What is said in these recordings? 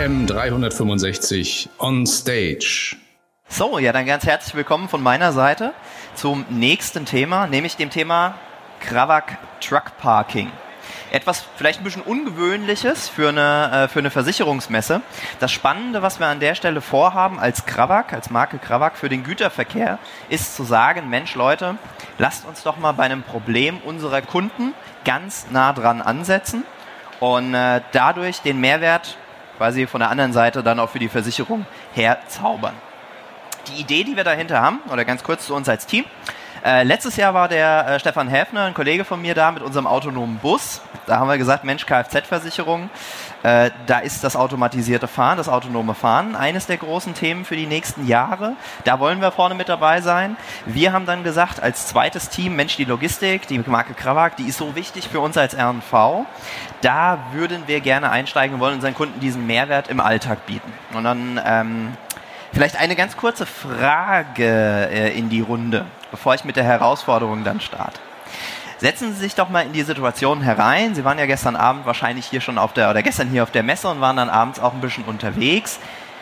AM 365 on stage. So, ja, dann ganz herzlich willkommen von meiner Seite zum nächsten Thema, nämlich dem Thema Kravak Truck Parking. Etwas vielleicht ein bisschen Ungewöhnliches für eine, äh, für eine Versicherungsmesse. Das Spannende, was wir an der Stelle vorhaben als Kravak, als Marke Kravak für den Güterverkehr, ist zu sagen, Mensch Leute, lasst uns doch mal bei einem Problem unserer Kunden ganz nah dran ansetzen und äh, dadurch den Mehrwert quasi von der anderen Seite dann auch für die Versicherung herzaubern. Die Idee, die wir dahinter haben, oder ganz kurz zu uns als Team, äh, letztes Jahr war der äh, Stefan Häfner, ein Kollege von mir da mit unserem autonomen Bus. Da haben wir gesagt, Mensch, Kfz-Versicherung, äh, da ist das automatisierte Fahren, das autonome Fahren eines der großen Themen für die nächsten Jahre. Da wollen wir vorne mit dabei sein. Wir haben dann gesagt, als zweites Team, Mensch, die Logistik, die Marke Krawak, die ist so wichtig für uns als R&V. Da würden wir gerne einsteigen und wollen unseren Kunden diesen Mehrwert im Alltag bieten. Und dann ähm, vielleicht eine ganz kurze Frage äh, in die Runde bevor ich mit der Herausforderung dann starte. Setzen Sie sich doch mal in die Situation herein. Sie waren ja gestern Abend wahrscheinlich hier schon auf der, oder gestern hier auf der Messe und waren dann abends auch ein bisschen unterwegs.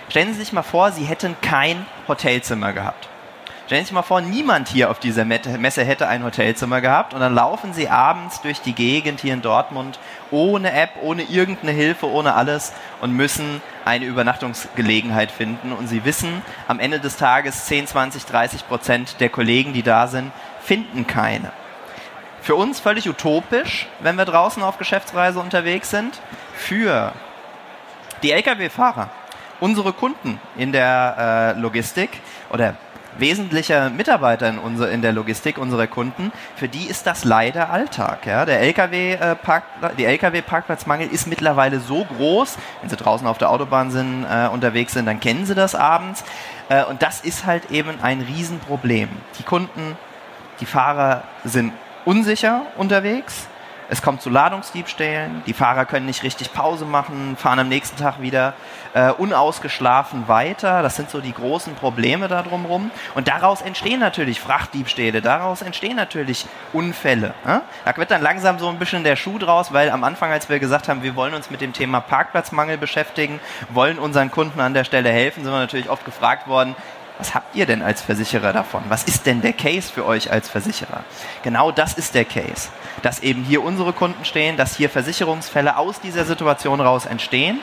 Stellen Sie sich mal vor, Sie hätten kein Hotelzimmer gehabt. Stellen Sie sich mal vor, niemand hier auf dieser Messe hätte ein Hotelzimmer gehabt und dann laufen Sie abends durch die Gegend hier in Dortmund ohne App, ohne irgendeine Hilfe, ohne alles und müssen eine Übernachtungsgelegenheit finden. Und Sie wissen, am Ende des Tages 10, 20, 30 Prozent der Kollegen, die da sind, finden keine. Für uns völlig utopisch, wenn wir draußen auf Geschäftsreise unterwegs sind. Für die Lkw-Fahrer, unsere Kunden in der äh, Logistik oder wesentlicher Mitarbeiter in, unser, in der Logistik unserer Kunden, für die ist das leider Alltag. Ja? Der LKW, äh, Park, die Lkw-Parkplatzmangel ist mittlerweile so groß, wenn sie draußen auf der Autobahn sind, äh, unterwegs sind, dann kennen sie das abends. Äh, und das ist halt eben ein Riesenproblem. Die Kunden, die Fahrer sind unsicher unterwegs es kommt zu Ladungsdiebstählen, die Fahrer können nicht richtig Pause machen, fahren am nächsten Tag wieder äh, unausgeschlafen weiter. Das sind so die großen Probleme da drumherum. Und daraus entstehen natürlich Frachtdiebstähle, daraus entstehen natürlich Unfälle. Ja? Da wird dann langsam so ein bisschen der Schuh draus, weil am Anfang, als wir gesagt haben, wir wollen uns mit dem Thema Parkplatzmangel beschäftigen, wollen unseren Kunden an der Stelle helfen, sind wir natürlich oft gefragt worden, was habt ihr denn als Versicherer davon? Was ist denn der Case für euch als Versicherer? Genau das ist der Case. Dass eben hier unsere Kunden stehen, dass hier Versicherungsfälle aus dieser Situation raus entstehen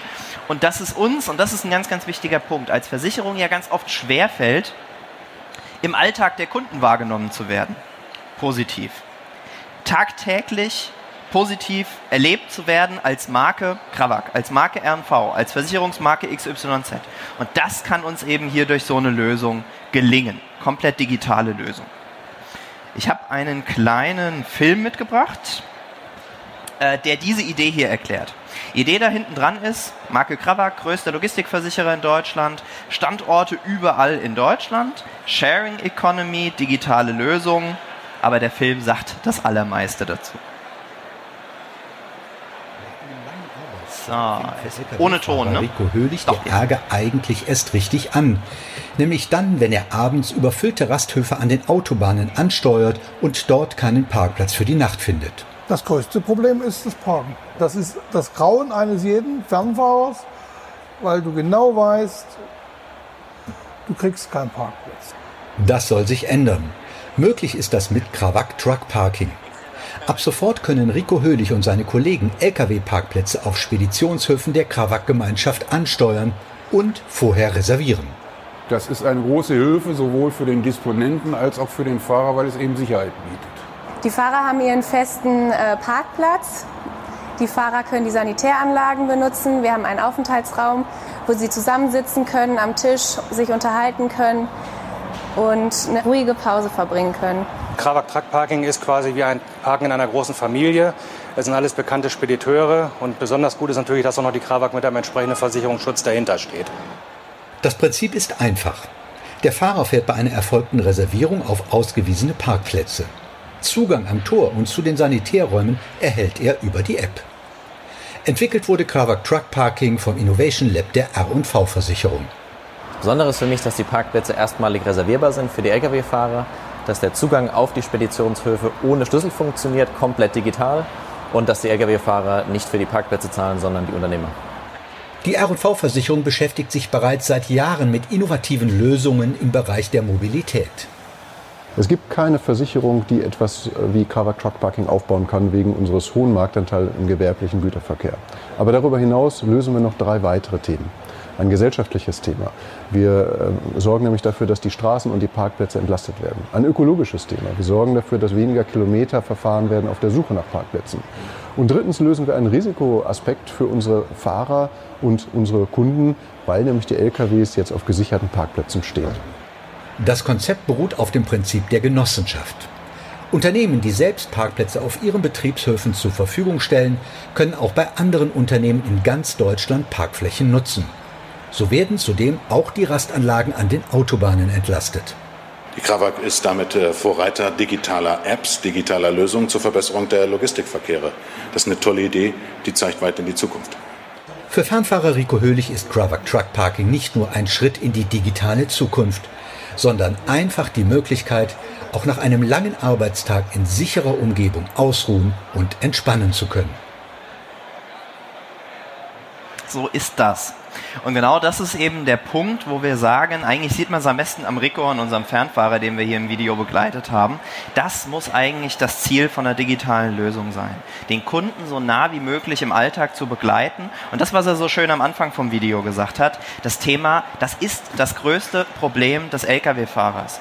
und dass es uns, und das ist ein ganz, ganz wichtiger Punkt, als Versicherung ja ganz oft schwerfällt, im Alltag der Kunden wahrgenommen zu werden. Positiv. Tagtäglich positiv erlebt zu werden als Marke Krawak, als Marke RNV, als Versicherungsmarke XYZ. Und das kann uns eben hier durch so eine Lösung gelingen. Komplett digitale Lösung. Ich habe einen kleinen Film mitgebracht, äh, der diese Idee hier erklärt. Idee da hinten dran ist, Marke Krawak, größter Logistikversicherer in Deutschland, Standorte überall in Deutschland, Sharing Economy, digitale Lösung, aber der Film sagt das Allermeiste dazu. So, ohne Ton, ne? Rico Höhlich der Ärger eigentlich erst richtig an. Nämlich dann, wenn er abends überfüllte Rasthöfe an den Autobahnen ansteuert und dort keinen Parkplatz für die Nacht findet. Das größte Problem ist das Parken. Das ist das Grauen eines jeden Fernfahrers, weil du genau weißt, du kriegst keinen Parkplatz. Das soll sich ändern. Möglich ist das mit Krawak Truck Parking. Ab sofort können Rico Höhlich und seine Kollegen Lkw-Parkplätze auf Speditionshöfen der Krawak-Gemeinschaft ansteuern und vorher reservieren. Das ist eine große Hilfe sowohl für den Disponenten als auch für den Fahrer, weil es eben Sicherheit bietet. Die Fahrer haben ihren festen äh, Parkplatz. Die Fahrer können die Sanitäranlagen benutzen. Wir haben einen Aufenthaltsraum, wo sie zusammensitzen können, am Tisch sich unterhalten können und eine ruhige Pause verbringen können. Krawak Truck Parking ist quasi wie ein Parken in einer großen Familie. Es sind alles bekannte Spediteure und besonders gut ist natürlich, dass auch noch die Krawak mit einem entsprechenden Versicherungsschutz dahinter steht. Das Prinzip ist einfach. Der Fahrer fährt bei einer erfolgten Reservierung auf ausgewiesene Parkplätze. Zugang am Tor und zu den Sanitärräumen erhält er über die App. Entwickelt wurde Krawak Truck Parking vom Innovation Lab der R&V Versicherung. Besonderes für mich, dass die Parkplätze erstmalig reservierbar sind für die Lkw-Fahrer dass der Zugang auf die Speditionshöfe ohne Schlüssel funktioniert, komplett digital und dass die Lkw-Fahrer nicht für die Parkplätze zahlen, sondern die Unternehmer. Die R&V-Versicherung beschäftigt sich bereits seit Jahren mit innovativen Lösungen im Bereich der Mobilität. Es gibt keine Versicherung, die etwas äh, wie Cover Truck Parking aufbauen kann wegen unseres hohen Marktanteils im gewerblichen Güterverkehr. Aber darüber hinaus lösen wir noch drei weitere Themen. Ein gesellschaftliches Thema. Wir äh, sorgen nämlich dafür, dass die Straßen und die Parkplätze entlastet werden. Ein ökologisches Thema. Wir sorgen dafür, dass weniger Kilometer verfahren werden auf der Suche nach Parkplätzen. Und drittens lösen wir einen Risikoaspekt für unsere Fahrer und unsere Kunden, weil nämlich die LKWs jetzt auf gesicherten Parkplätzen stehen. Das Konzept beruht auf dem Prinzip der Genossenschaft. Unternehmen, die selbst Parkplätze auf ihren Betriebshöfen zur Verfügung stellen, können auch bei anderen Unternehmen in ganz Deutschland Parkflächen nutzen. So werden zudem auch die Rastanlagen an den Autobahnen entlastet. Die Krawak ist damit äh, Vorreiter digitaler Apps, digitaler Lösungen zur Verbesserung der Logistikverkehre. Das ist eine tolle Idee, die zeigt weit in die Zukunft. Für Fernfahrer Rico Höhlich ist Krawak Truck Parking nicht nur ein Schritt in die digitale Zukunft, sondern einfach die Möglichkeit, auch nach einem langen Arbeitstag in sicherer Umgebung ausruhen und entspannen zu können. So ist das. Und genau das ist eben der Punkt, wo wir sagen, eigentlich sieht man es am besten am Rico und unserem Fernfahrer, den wir hier im Video begleitet haben. Das muss eigentlich das Ziel von einer digitalen Lösung sein. Den Kunden so nah wie möglich im Alltag zu begleiten. Und das, was er so schön am Anfang vom Video gesagt hat, das Thema, das ist das größte Problem des Lkw-Fahrers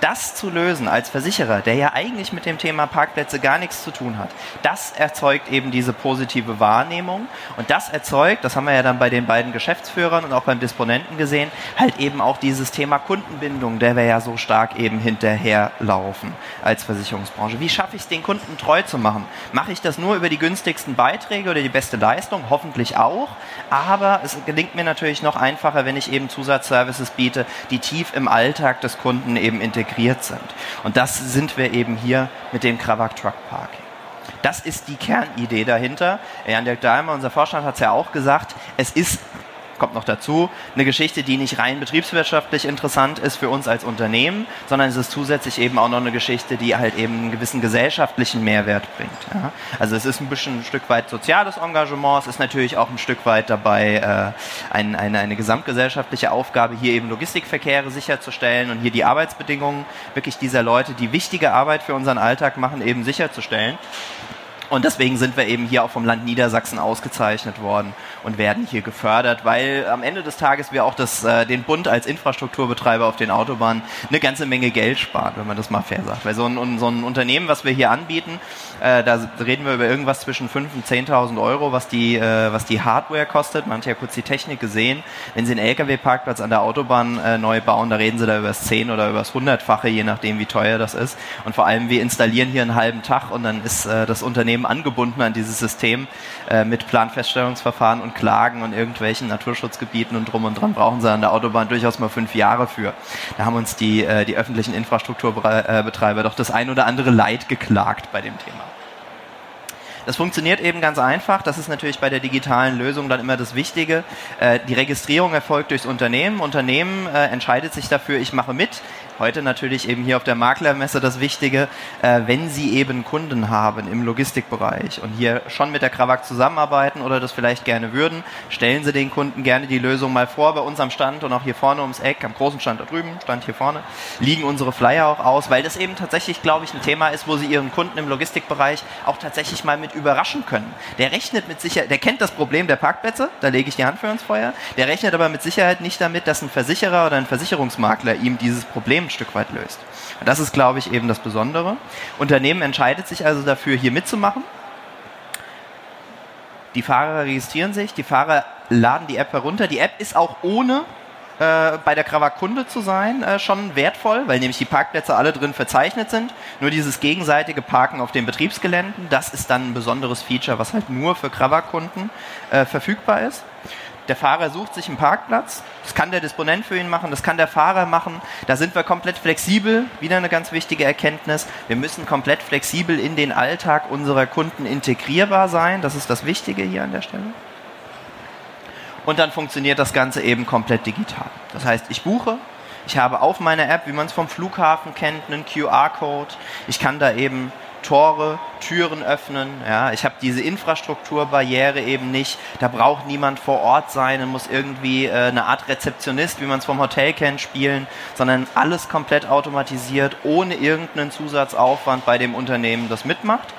das zu lösen als Versicherer, der ja eigentlich mit dem Thema Parkplätze gar nichts zu tun hat, das erzeugt eben diese positive Wahrnehmung und das erzeugt, das haben wir ja dann bei den beiden Geschäftsführern und auch beim Disponenten gesehen, halt eben auch dieses Thema Kundenbindung, der wir ja so stark eben hinterherlaufen als Versicherungsbranche. Wie schaffe ich es, den Kunden treu zu machen? Mache ich das nur über die günstigsten Beiträge oder die beste Leistung? Hoffentlich auch, aber es gelingt mir natürlich noch einfacher, wenn ich eben Zusatzservices biete, die tief im Alltag des Kunden eben integriert integriert sind. Und das sind wir eben hier mit dem Krawak Truck Parking. Das ist die Kernidee dahinter. Jan Dirk Dahlmer, unser Vorstand, hat es ja auch gesagt, es ist kommt noch dazu, eine Geschichte, die nicht rein betriebswirtschaftlich interessant ist für uns als Unternehmen, sondern es ist zusätzlich eben auch noch eine Geschichte, die halt eben einen gewissen gesellschaftlichen Mehrwert bringt. Ja. Also es ist ein bisschen ein Stück weit soziales Engagement, es ist natürlich auch ein Stück weit dabei äh, ein, eine, eine gesamtgesellschaftliche Aufgabe, hier eben Logistikverkehre sicherzustellen und hier die Arbeitsbedingungen wirklich dieser Leute, die wichtige Arbeit für unseren Alltag machen, eben sicherzustellen. Und deswegen sind wir eben hier auch vom Land Niedersachsen ausgezeichnet worden und werden hier gefördert, weil am Ende des Tages wir auch das, äh, den Bund als Infrastrukturbetreiber auf den Autobahnen eine ganze Menge Geld sparen, wenn man das mal fair sagt. Weil so ein, so ein Unternehmen, was wir hier anbieten, äh, da reden wir über irgendwas zwischen 5.000 und 10.000 Euro, was die, äh, was die Hardware kostet. Man hat ja kurz die Technik gesehen. Wenn Sie einen LKW-Parkplatz an der Autobahn äh, neu bauen, da reden Sie da über das 10 oder über das 100-fache, je nachdem, wie teuer das ist. Und vor allem, wir installieren hier einen halben Tag und dann ist äh, das Unternehmen angebunden an dieses System äh, mit Planfeststellungsverfahren und Klagen und irgendwelchen Naturschutzgebieten und drum und dran brauchen sie an der Autobahn durchaus mal fünf Jahre für. Da haben uns die, äh, die öffentlichen Infrastrukturbetreiber doch das ein oder andere Leid geklagt bei dem Thema. Das funktioniert eben ganz einfach. Das ist natürlich bei der digitalen Lösung dann immer das Wichtige. Äh, die Registrierung erfolgt durchs Unternehmen. Unternehmen äh, entscheidet sich dafür, ich mache mit. Heute natürlich eben hier auf der Maklermesse das Wichtige, äh, wenn Sie eben Kunden haben im Logistikbereich und hier schon mit der Krawak zusammenarbeiten oder das vielleicht gerne würden, stellen Sie den Kunden gerne die Lösung mal vor bei uns am Stand und auch hier vorne ums Eck, am großen Stand da drüben, Stand hier vorne, liegen unsere Flyer auch aus, weil das eben tatsächlich, glaube ich, ein Thema ist, wo Sie Ihren Kunden im Logistikbereich auch tatsächlich mal mit überraschen können. Der rechnet mit Sicherheit, der kennt das Problem der Parkplätze, da lege ich die Hand für ins Feuer, der rechnet aber mit Sicherheit nicht damit, dass ein Versicherer oder ein Versicherungsmakler ihm dieses Problem ein Stück weit löst. Und das ist, glaube ich, eben das Besondere. Unternehmen entscheidet sich also dafür, hier mitzumachen. Die Fahrer registrieren sich, die Fahrer laden die App herunter. Die App ist auch ohne äh, bei der Krawak Kunde zu sein äh, schon wertvoll, weil nämlich die Parkplätze alle drin verzeichnet sind. Nur dieses gegenseitige Parken auf den Betriebsgeländen, das ist dann ein besonderes Feature, was halt nur für Krawak Kunden äh, verfügbar ist. Der Fahrer sucht sich einen Parkplatz. Das kann der Disponent für ihn machen, das kann der Fahrer machen. Da sind wir komplett flexibel. Wieder eine ganz wichtige Erkenntnis. Wir müssen komplett flexibel in den Alltag unserer Kunden integrierbar sein. Das ist das Wichtige hier an der Stelle. Und dann funktioniert das Ganze eben komplett digital. Das heißt, ich buche, ich habe auf meiner App, wie man es vom Flughafen kennt, einen QR-Code. Ich kann da eben Tore, Türen öffnen. Ja, ich habe diese Infrastrukturbarriere eben nicht. Da braucht niemand vor Ort sein und muss irgendwie äh, eine Art Rezeptionist, wie man es vom Hotel kennt, spielen, sondern alles komplett automatisiert, ohne irgendeinen Zusatzaufwand bei dem Unternehmen, das mitmacht.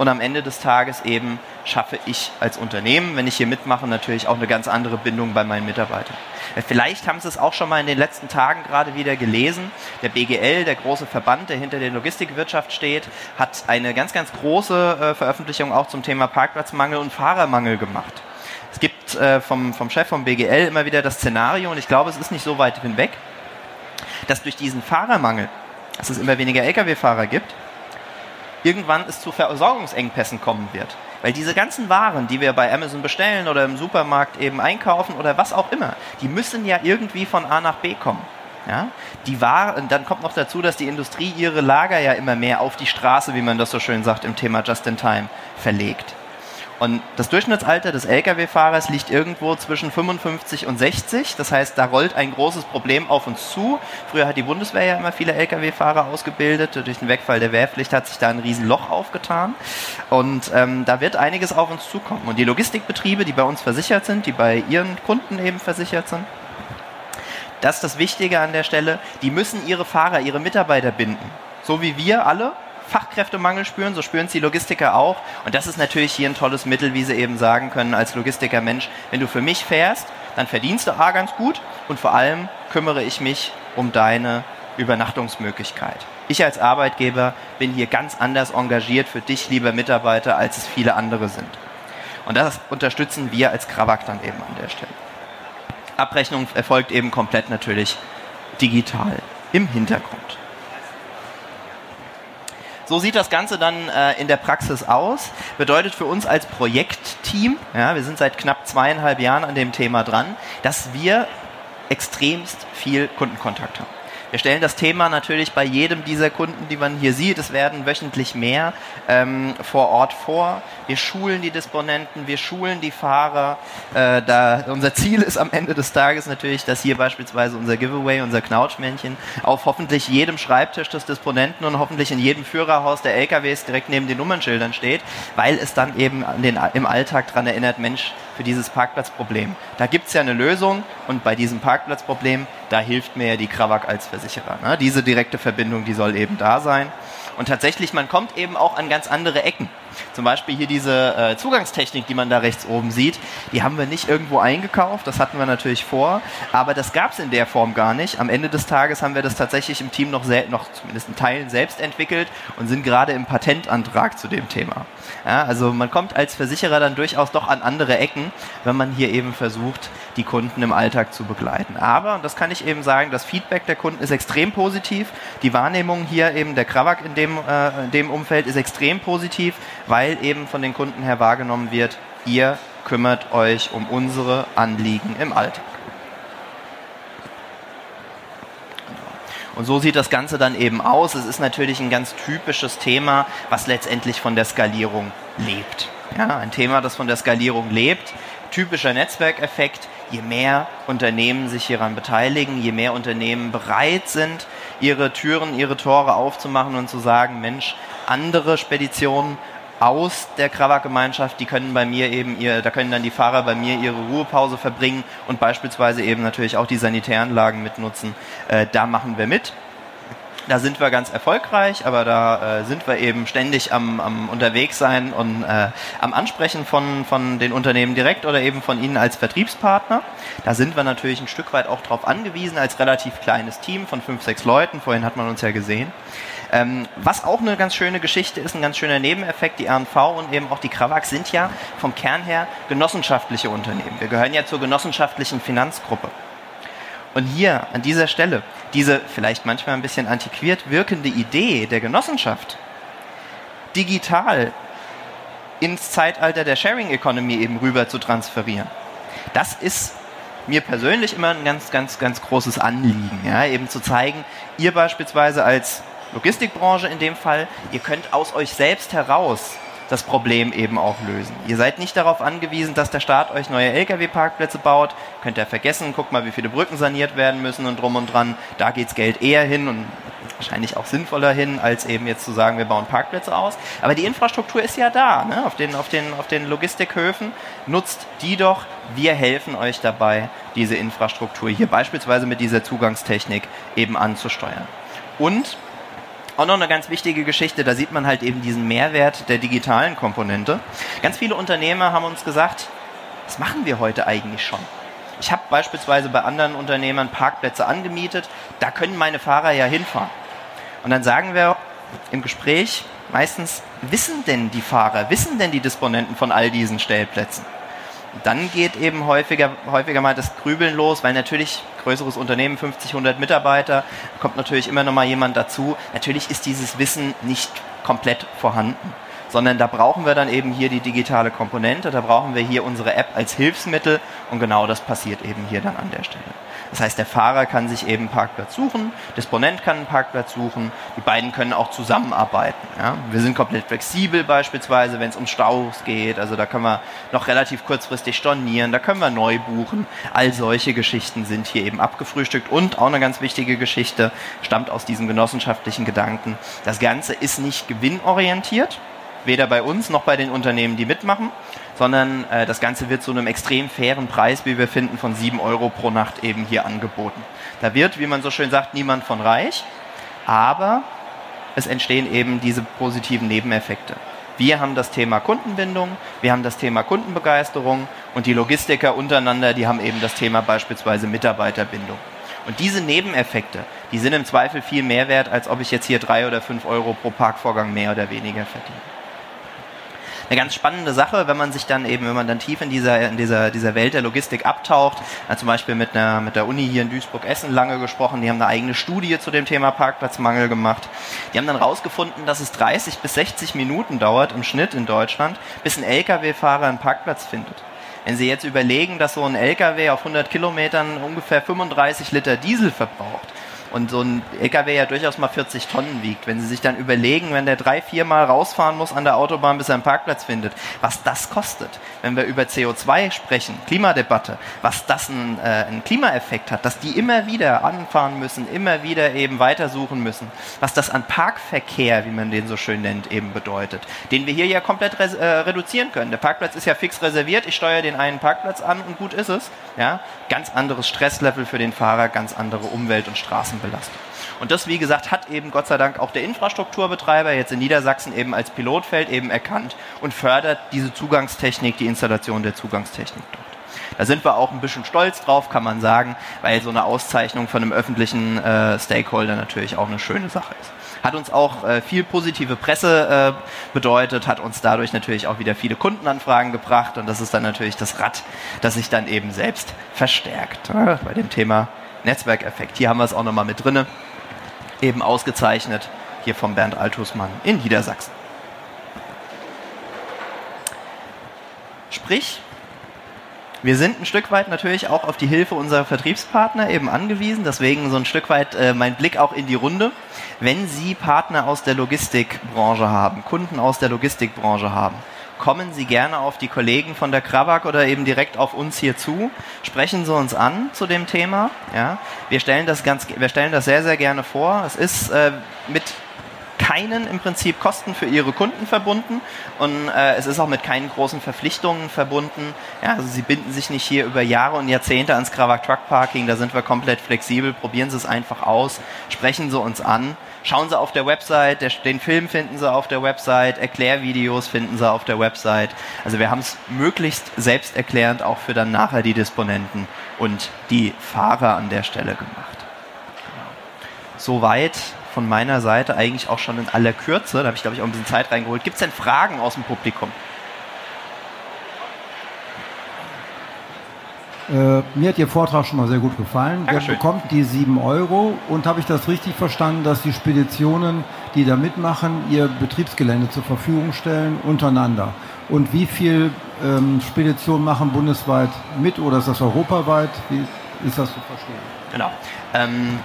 Und am Ende des Tages eben schaffe ich als Unternehmen, wenn ich hier mitmache, natürlich auch eine ganz andere Bindung bei meinen Mitarbeitern. Äh, vielleicht haben Sie es auch schon mal in den letzten Tagen gerade wieder gelesen. Der BGL, der große Verband, der hinter der Logistikwirtschaft steht, hat eine ganz, ganz große äh, Veröffentlichung auch zum Thema Parkplatzmangel und Fahrermangel gemacht. Es gibt äh, vom, vom Chef vom BGL immer wieder das Szenario, und ich glaube, es ist nicht so weit hinweg, dass durch diesen Fahrermangel, dass es immer weniger Lkw-Fahrer gibt, irgendwann es zu Versorgungsengpässen kommen wird. Weil diese ganzen Waren, die wir bei Amazon bestellen oder im Supermarkt eben einkaufen oder was auch immer, die müssen ja irgendwie von A nach B kommen. Ja? Die Waren, dann kommt noch dazu, dass die Industrie ihre Lager ja immer mehr auf die Straße, wie man das so schön sagt, im Thema Just in Time verlegt. Und das Durchschnittsalter des Lkw-Fahrers liegt irgendwo zwischen 55 und 60. Das heißt, da rollt ein großes Problem auf uns zu. Früher hat die Bundeswehr ja immer viele Lkw-Fahrer ausgebildet. Durch den Wegfall der Wehrpflicht hat sich da ein Riesenloch aufgetan. Und ähm, da wird einiges auf uns zukommen. Und die Logistikbetriebe, die bei uns versichert sind, die bei ihren Kunden eben versichert sind, das ist das Wichtige an der Stelle, die müssen ihre Fahrer, ihre Mitarbeiter binden. So wie wir alle Fachkräftemangel spüren, so spüren es die Logistiker auch. Und das ist natürlich hier ein tolles Mittel, wie sie eben sagen können als Logistiker, Mensch, wenn du für mich fährst, dann verdienst du A ganz gut und vor allem kümmere ich mich um deine Übernachtungsmöglichkeit. Ich als Arbeitgeber bin hier ganz anders engagiert für dich, lieber Mitarbeiter, als es viele andere sind. Und das unterstützen wir als Krawak dann eben an der Stelle. Abrechnung erfolgt eben komplett natürlich digital im Hintergrund. So sieht das Ganze dann äh, in der Praxis aus. Bedeutet für uns als Projektteam, ja, wir sind seit knapp zweieinhalb Jahren an dem Thema dran, dass wir extremst viel Kundenkontakt haben. Wir stellen das Thema natürlich bei jedem dieser Kunden, die man hier sieht, es werden wöchentlich mehr ähm, vor Ort vor. Wir schulen die Disponenten, wir schulen die Fahrer. Äh, da, unser Ziel ist am Ende des Tages natürlich, dass hier beispielsweise unser Giveaway, unser Knautschmännchen auf hoffentlich jedem Schreibtisch des Disponenten und hoffentlich in jedem Führerhaus der LKWs direkt neben den Nummernschildern steht, weil es dann eben den, im Alltag daran erinnert, Mensch, für dieses Parkplatzproblem. Da gibt es ja eine Lösung und bei diesem Parkplatzproblem, da hilft mir ja die Krawak als Versicherer. Ne? Diese direkte Verbindung, die soll eben da sein. Und tatsächlich, man kommt eben auch an ganz andere Ecken. Zum Beispiel hier diese äh, Zugangstechnik, die man da rechts oben sieht, die haben wir nicht irgendwo eingekauft, das hatten wir natürlich vor, aber das gab es in der Form gar nicht. Am Ende des Tages haben wir das tatsächlich im Team noch, noch zumindest in Teilen selbst entwickelt und sind gerade im Patentantrag zu dem Thema. Ja, also man kommt als Versicherer dann durchaus doch an andere Ecken, wenn man hier eben versucht, die Kunden im Alltag zu begleiten. Aber, und das kann ich eben sagen, das Feedback der Kunden ist extrem positiv. Die Wahrnehmung hier eben der Krawak in dem, äh, in dem Umfeld ist extrem positiv, weil eben von den Kunden her wahrgenommen wird, ihr kümmert euch um unsere Anliegen im Alltag. Und so sieht das Ganze dann eben aus. Es ist natürlich ein ganz typisches Thema, was letztendlich von der Skalierung lebt. Ja, ein Thema, das von der Skalierung lebt. Typischer Netzwerkeffekt. Je mehr Unternehmen sich hieran beteiligen, je mehr Unternehmen bereit sind, ihre Türen, ihre Tore aufzumachen und zu sagen, Mensch, andere Speditionen aus der Krawak-Gemeinschaft, die können bei mir eben ihr, da können dann die Fahrer bei mir ihre Ruhepause verbringen und beispielsweise eben natürlich auch die Sanitäranlagen mitnutzen. Äh, da machen wir mit. Da sind wir ganz erfolgreich, aber da äh, sind wir eben ständig am, am unterwegs sein und äh, am Ansprechen von, von den Unternehmen direkt oder eben von Ihnen als Vertriebspartner. Da sind wir natürlich ein Stück weit auch darauf angewiesen, als relativ kleines Team von fünf, sechs Leuten. Vorhin hat man uns ja gesehen. Ähm, was auch eine ganz schöne Geschichte ist, ein ganz schöner Nebeneffekt, die RNV und eben auch die Krawak sind ja vom Kern her genossenschaftliche Unternehmen. Wir gehören ja zur genossenschaftlichen Finanzgruppe. Und hier an dieser Stelle diese vielleicht manchmal ein bisschen antiquiert wirkende Idee der Genossenschaft digital ins Zeitalter der Sharing Economy eben rüber zu transferieren. Das ist mir persönlich immer ein ganz, ganz, ganz großes Anliegen, ja, eben zu zeigen, ihr beispielsweise als Logistikbranche in dem Fall, ihr könnt aus euch selbst heraus das Problem eben auch lösen. Ihr seid nicht darauf angewiesen, dass der Staat euch neue Lkw-Parkplätze baut. Könnt ihr vergessen, guckt mal, wie viele Brücken saniert werden müssen und drum und dran. Da geht's Geld eher hin und wahrscheinlich auch sinnvoller hin, als eben jetzt zu sagen, wir bauen Parkplätze aus. Aber die Infrastruktur ist ja da, ne? auf, den, auf, den, auf den Logistikhöfen. Nutzt die doch. Wir helfen euch dabei, diese Infrastruktur hier beispielsweise mit dieser Zugangstechnik eben anzusteuern. Und auch noch eine ganz wichtige Geschichte, da sieht man halt eben diesen Mehrwert der digitalen Komponente. Ganz viele Unternehmer haben uns gesagt, das machen wir heute eigentlich schon. Ich habe beispielsweise bei anderen Unternehmern Parkplätze angemietet, da können meine Fahrer ja hinfahren. Und dann sagen wir im Gespräch meistens, wissen denn die Fahrer, wissen denn die Disponenten von all diesen Stellplätzen? Dann geht eben häufiger, häufiger mal das Grübeln los, weil natürlich größeres Unternehmen, 50, 100 Mitarbeiter, kommt natürlich immer noch mal jemand dazu. Natürlich ist dieses Wissen nicht komplett vorhanden sondern da brauchen wir dann eben hier die digitale Komponente, da brauchen wir hier unsere App als Hilfsmittel und genau das passiert eben hier dann an der Stelle. Das heißt, der Fahrer kann sich eben einen Parkplatz suchen, Disponent kann einen Parkplatz suchen, die beiden können auch zusammenarbeiten. Ja? Wir sind komplett flexibel beispielsweise, wenn es um Staus geht, also da können wir noch relativ kurzfristig stornieren, da können wir neu buchen. All solche Geschichten sind hier eben abgefrühstückt und auch eine ganz wichtige Geschichte stammt aus diesem genossenschaftlichen Gedanken. Das Ganze ist nicht gewinnorientiert, weder bei uns noch bei den Unternehmen, die mitmachen, sondern äh, das Ganze wird zu einem extrem fairen Preis, wie wir finden, von 7 Euro pro Nacht eben hier angeboten. Da wird, wie man so schön sagt, niemand von reich, aber es entstehen eben diese positiven Nebeneffekte. Wir haben das Thema Kundenbindung, wir haben das Thema Kundenbegeisterung und die Logistiker untereinander, die haben eben das Thema beispielsweise Mitarbeiterbindung. Und diese Nebeneffekte, die sind im Zweifel viel mehr wert, als ob ich jetzt hier drei oder fünf Euro pro Parkvorgang mehr oder weniger verdiene eine ganz spannende Sache, wenn man sich dann eben, wenn man dann tief in dieser, in dieser, dieser Welt der Logistik abtaucht. Ja, zum Beispiel mit, einer, mit der Uni hier in Duisburg-Essen lange gesprochen. Die haben eine eigene Studie zu dem Thema Parkplatzmangel gemacht. Die haben dann rausgefunden, dass es 30 bis 60 Minuten dauert im Schnitt in Deutschland, bis ein Lkw-Fahrer einen Parkplatz findet. Wenn Sie jetzt überlegen, dass so ein LKW auf 100 Kilometern ungefähr 35 Liter Diesel verbraucht, und so ein LKW ja durchaus mal 40 Tonnen wiegt. Wenn Sie sich dann überlegen, wenn der drei, vier Mal rausfahren muss an der Autobahn, bis er einen Parkplatz findet, was das kostet, wenn wir über CO2 sprechen, Klimadebatte, was das ein, äh, einen Klimaeffekt hat, dass die immer wieder anfahren müssen, immer wieder eben weitersuchen müssen, was das an Parkverkehr, wie man den so schön nennt, eben bedeutet, den wir hier ja komplett äh, reduzieren können. Der Parkplatz ist ja fix reserviert, ich steuere den einen Parkplatz an und gut ist es. Ja? Ganz anderes Stresslevel für den Fahrer, ganz andere Umwelt- und Straßen belastet. Und das, wie gesagt, hat eben Gott sei Dank auch der Infrastrukturbetreiber jetzt in Niedersachsen eben als Pilotfeld eben erkannt und fördert diese Zugangstechnik, die Installation der Zugangstechnik dort. Da sind wir auch ein bisschen stolz drauf, kann man sagen, weil so eine Auszeichnung von einem öffentlichen äh, Stakeholder natürlich auch eine schöne Sache ist. Hat uns auch äh, viel positive Presse äh, bedeutet, hat uns dadurch natürlich auch wieder viele Kundenanfragen gebracht und das ist dann natürlich das Rad, das sich dann eben selbst verstärkt. Ne? Bei dem Thema Netzwerkeffekt. Hier haben wir es auch nochmal mit drinne. Eben ausgezeichnet, hier vom Bernd Altusmann in Niedersachsen. Sprich, wir sind ein Stück weit natürlich auch auf die Hilfe unserer Vertriebspartner eben angewiesen. Deswegen so ein Stück weit äh, mein Blick auch in die Runde. Wenn Sie Partner aus der Logistikbranche haben, Kunden aus der Logistikbranche haben, kommen Sie gerne auf die Kollegen von der Krawak oder eben direkt auf uns hier zu. Sprechen Sie uns an zu dem Thema. Ja, wir stellen das ganz, wir stellen das sehr, sehr gerne vor. Es ist äh, mit keinen im Prinzip Kosten für ihre Kunden verbunden und äh, es ist auch mit keinen großen Verpflichtungen verbunden. Ja, also sie binden sich nicht hier über Jahre und Jahrzehnte ans Krawak Truck Parking, da sind wir komplett flexibel. Probieren Sie es einfach aus, sprechen Sie uns an. Schauen Sie auf der Website, der, den Film finden Sie auf der Website, Erklärvideos finden Sie auf der Website. Also wir haben es möglichst selbsterklärend auch für dann nachher die Disponenten und die Fahrer an der Stelle gemacht. Genau. Soweit von meiner Seite eigentlich auch schon in aller Kürze. Da habe ich, glaube ich, auch ein bisschen Zeit reingeholt. Gibt es denn Fragen aus dem Publikum? Äh, mir hat Ihr Vortrag schon mal sehr gut gefallen. Dankeschön. Wer bekommt die 7 Euro? Und habe ich das richtig verstanden, dass die Speditionen, die da mitmachen, ihr Betriebsgelände zur Verfügung stellen untereinander? Und wie viele ähm, Speditionen machen bundesweit mit oder ist das europaweit? Wie ist das zu verstehen? Genau. Ähm,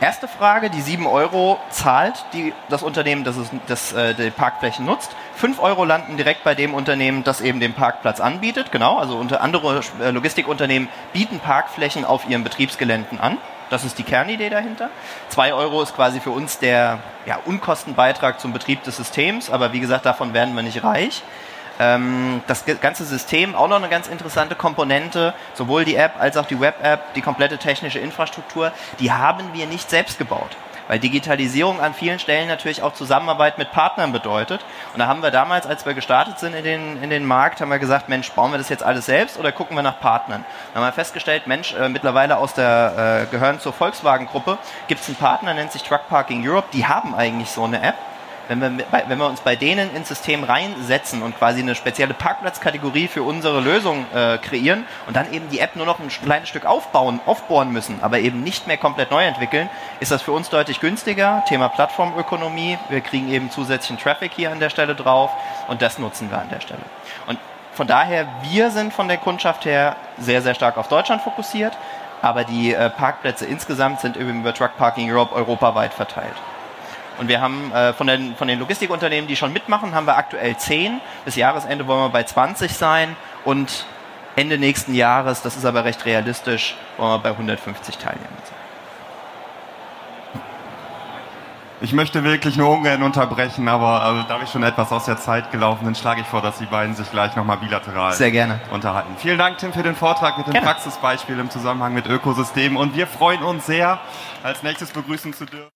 erste Frage, die 7 Euro zahlt die, das Unternehmen, das, es, das äh, die Parkflächen nutzt. 5 Euro landen direkt bei dem Unternehmen, das eben den Parkplatz anbietet. Genau, also unter andere äh, Logistikunternehmen bieten Parkflächen auf ihren Betriebsgeländen an. Das ist die Kernidee dahinter. 2 Euro ist quasi für uns der ja, Unkostenbeitrag zum Betrieb des Systems, aber wie gesagt, davon werden wir nicht reich. Ähm, das ganze System, auch noch eine ganz interessante Komponente, sowohl die App als auch die Web-App, die komplette technische Infrastruktur, die haben wir nicht selbst gebaut weil Digitalisierung an vielen Stellen natürlich auch Zusammenarbeit mit Partnern bedeutet. Und da haben wir damals, als wir gestartet sind in den, in den Markt, haben wir gesagt, Mensch, bauen wir das jetzt alles selbst oder gucken wir nach Partnern? Dann haben wir festgestellt, Mensch, äh, mittlerweile aus der, äh, gehören zur Volkswagen-Gruppe, gibt es einen Partner, nennt sich Truck Parking Europe, die haben eigentlich so eine App wenn wir, wenn wir uns bei denen ins System reinsetzen und quasi eine spezielle Parkplatzkategorie für unsere Lösung äh, kreieren und dann eben die App nur noch ein kleines Stück aufbauen, aufbohren müssen, aber eben nicht mehr komplett neu entwickeln, ist das für uns deutlich günstiger. Thema Plattformökonomie. Wir kriegen eben zusätzlichen Traffic hier an der Stelle drauf und das nutzen wir an der Stelle. Und von daher, wir sind von der Kundschaft her sehr, sehr stark auf Deutschland fokussiert, aber die äh, Parkplätze insgesamt sind über Truck Parking Europe europaweit verteilt. Und wir haben äh, von, den, von den Logistikunternehmen, die schon mitmachen, haben wir aktuell 10. Bis Jahresende wollen wir bei 20 sein und Ende nächsten Jahres, das ist aber recht realistisch, wollen wir bei 150 Teilnehmern sein. Ich möchte wirklich nur ungern unterbrechen, aber also, da ich schon etwas aus der Zeit gelaufen bin, schlage ich vor, dass die beiden sich gleich nochmal bilateral Sehr gerne. unterhalten. Vielen Dank, Tim, für den Vortrag mit dem gerne. Praxisbeispiel im Zusammenhang mit Ökosystemen und wir freuen uns sehr, als nächstes begrüßen zu dürfen.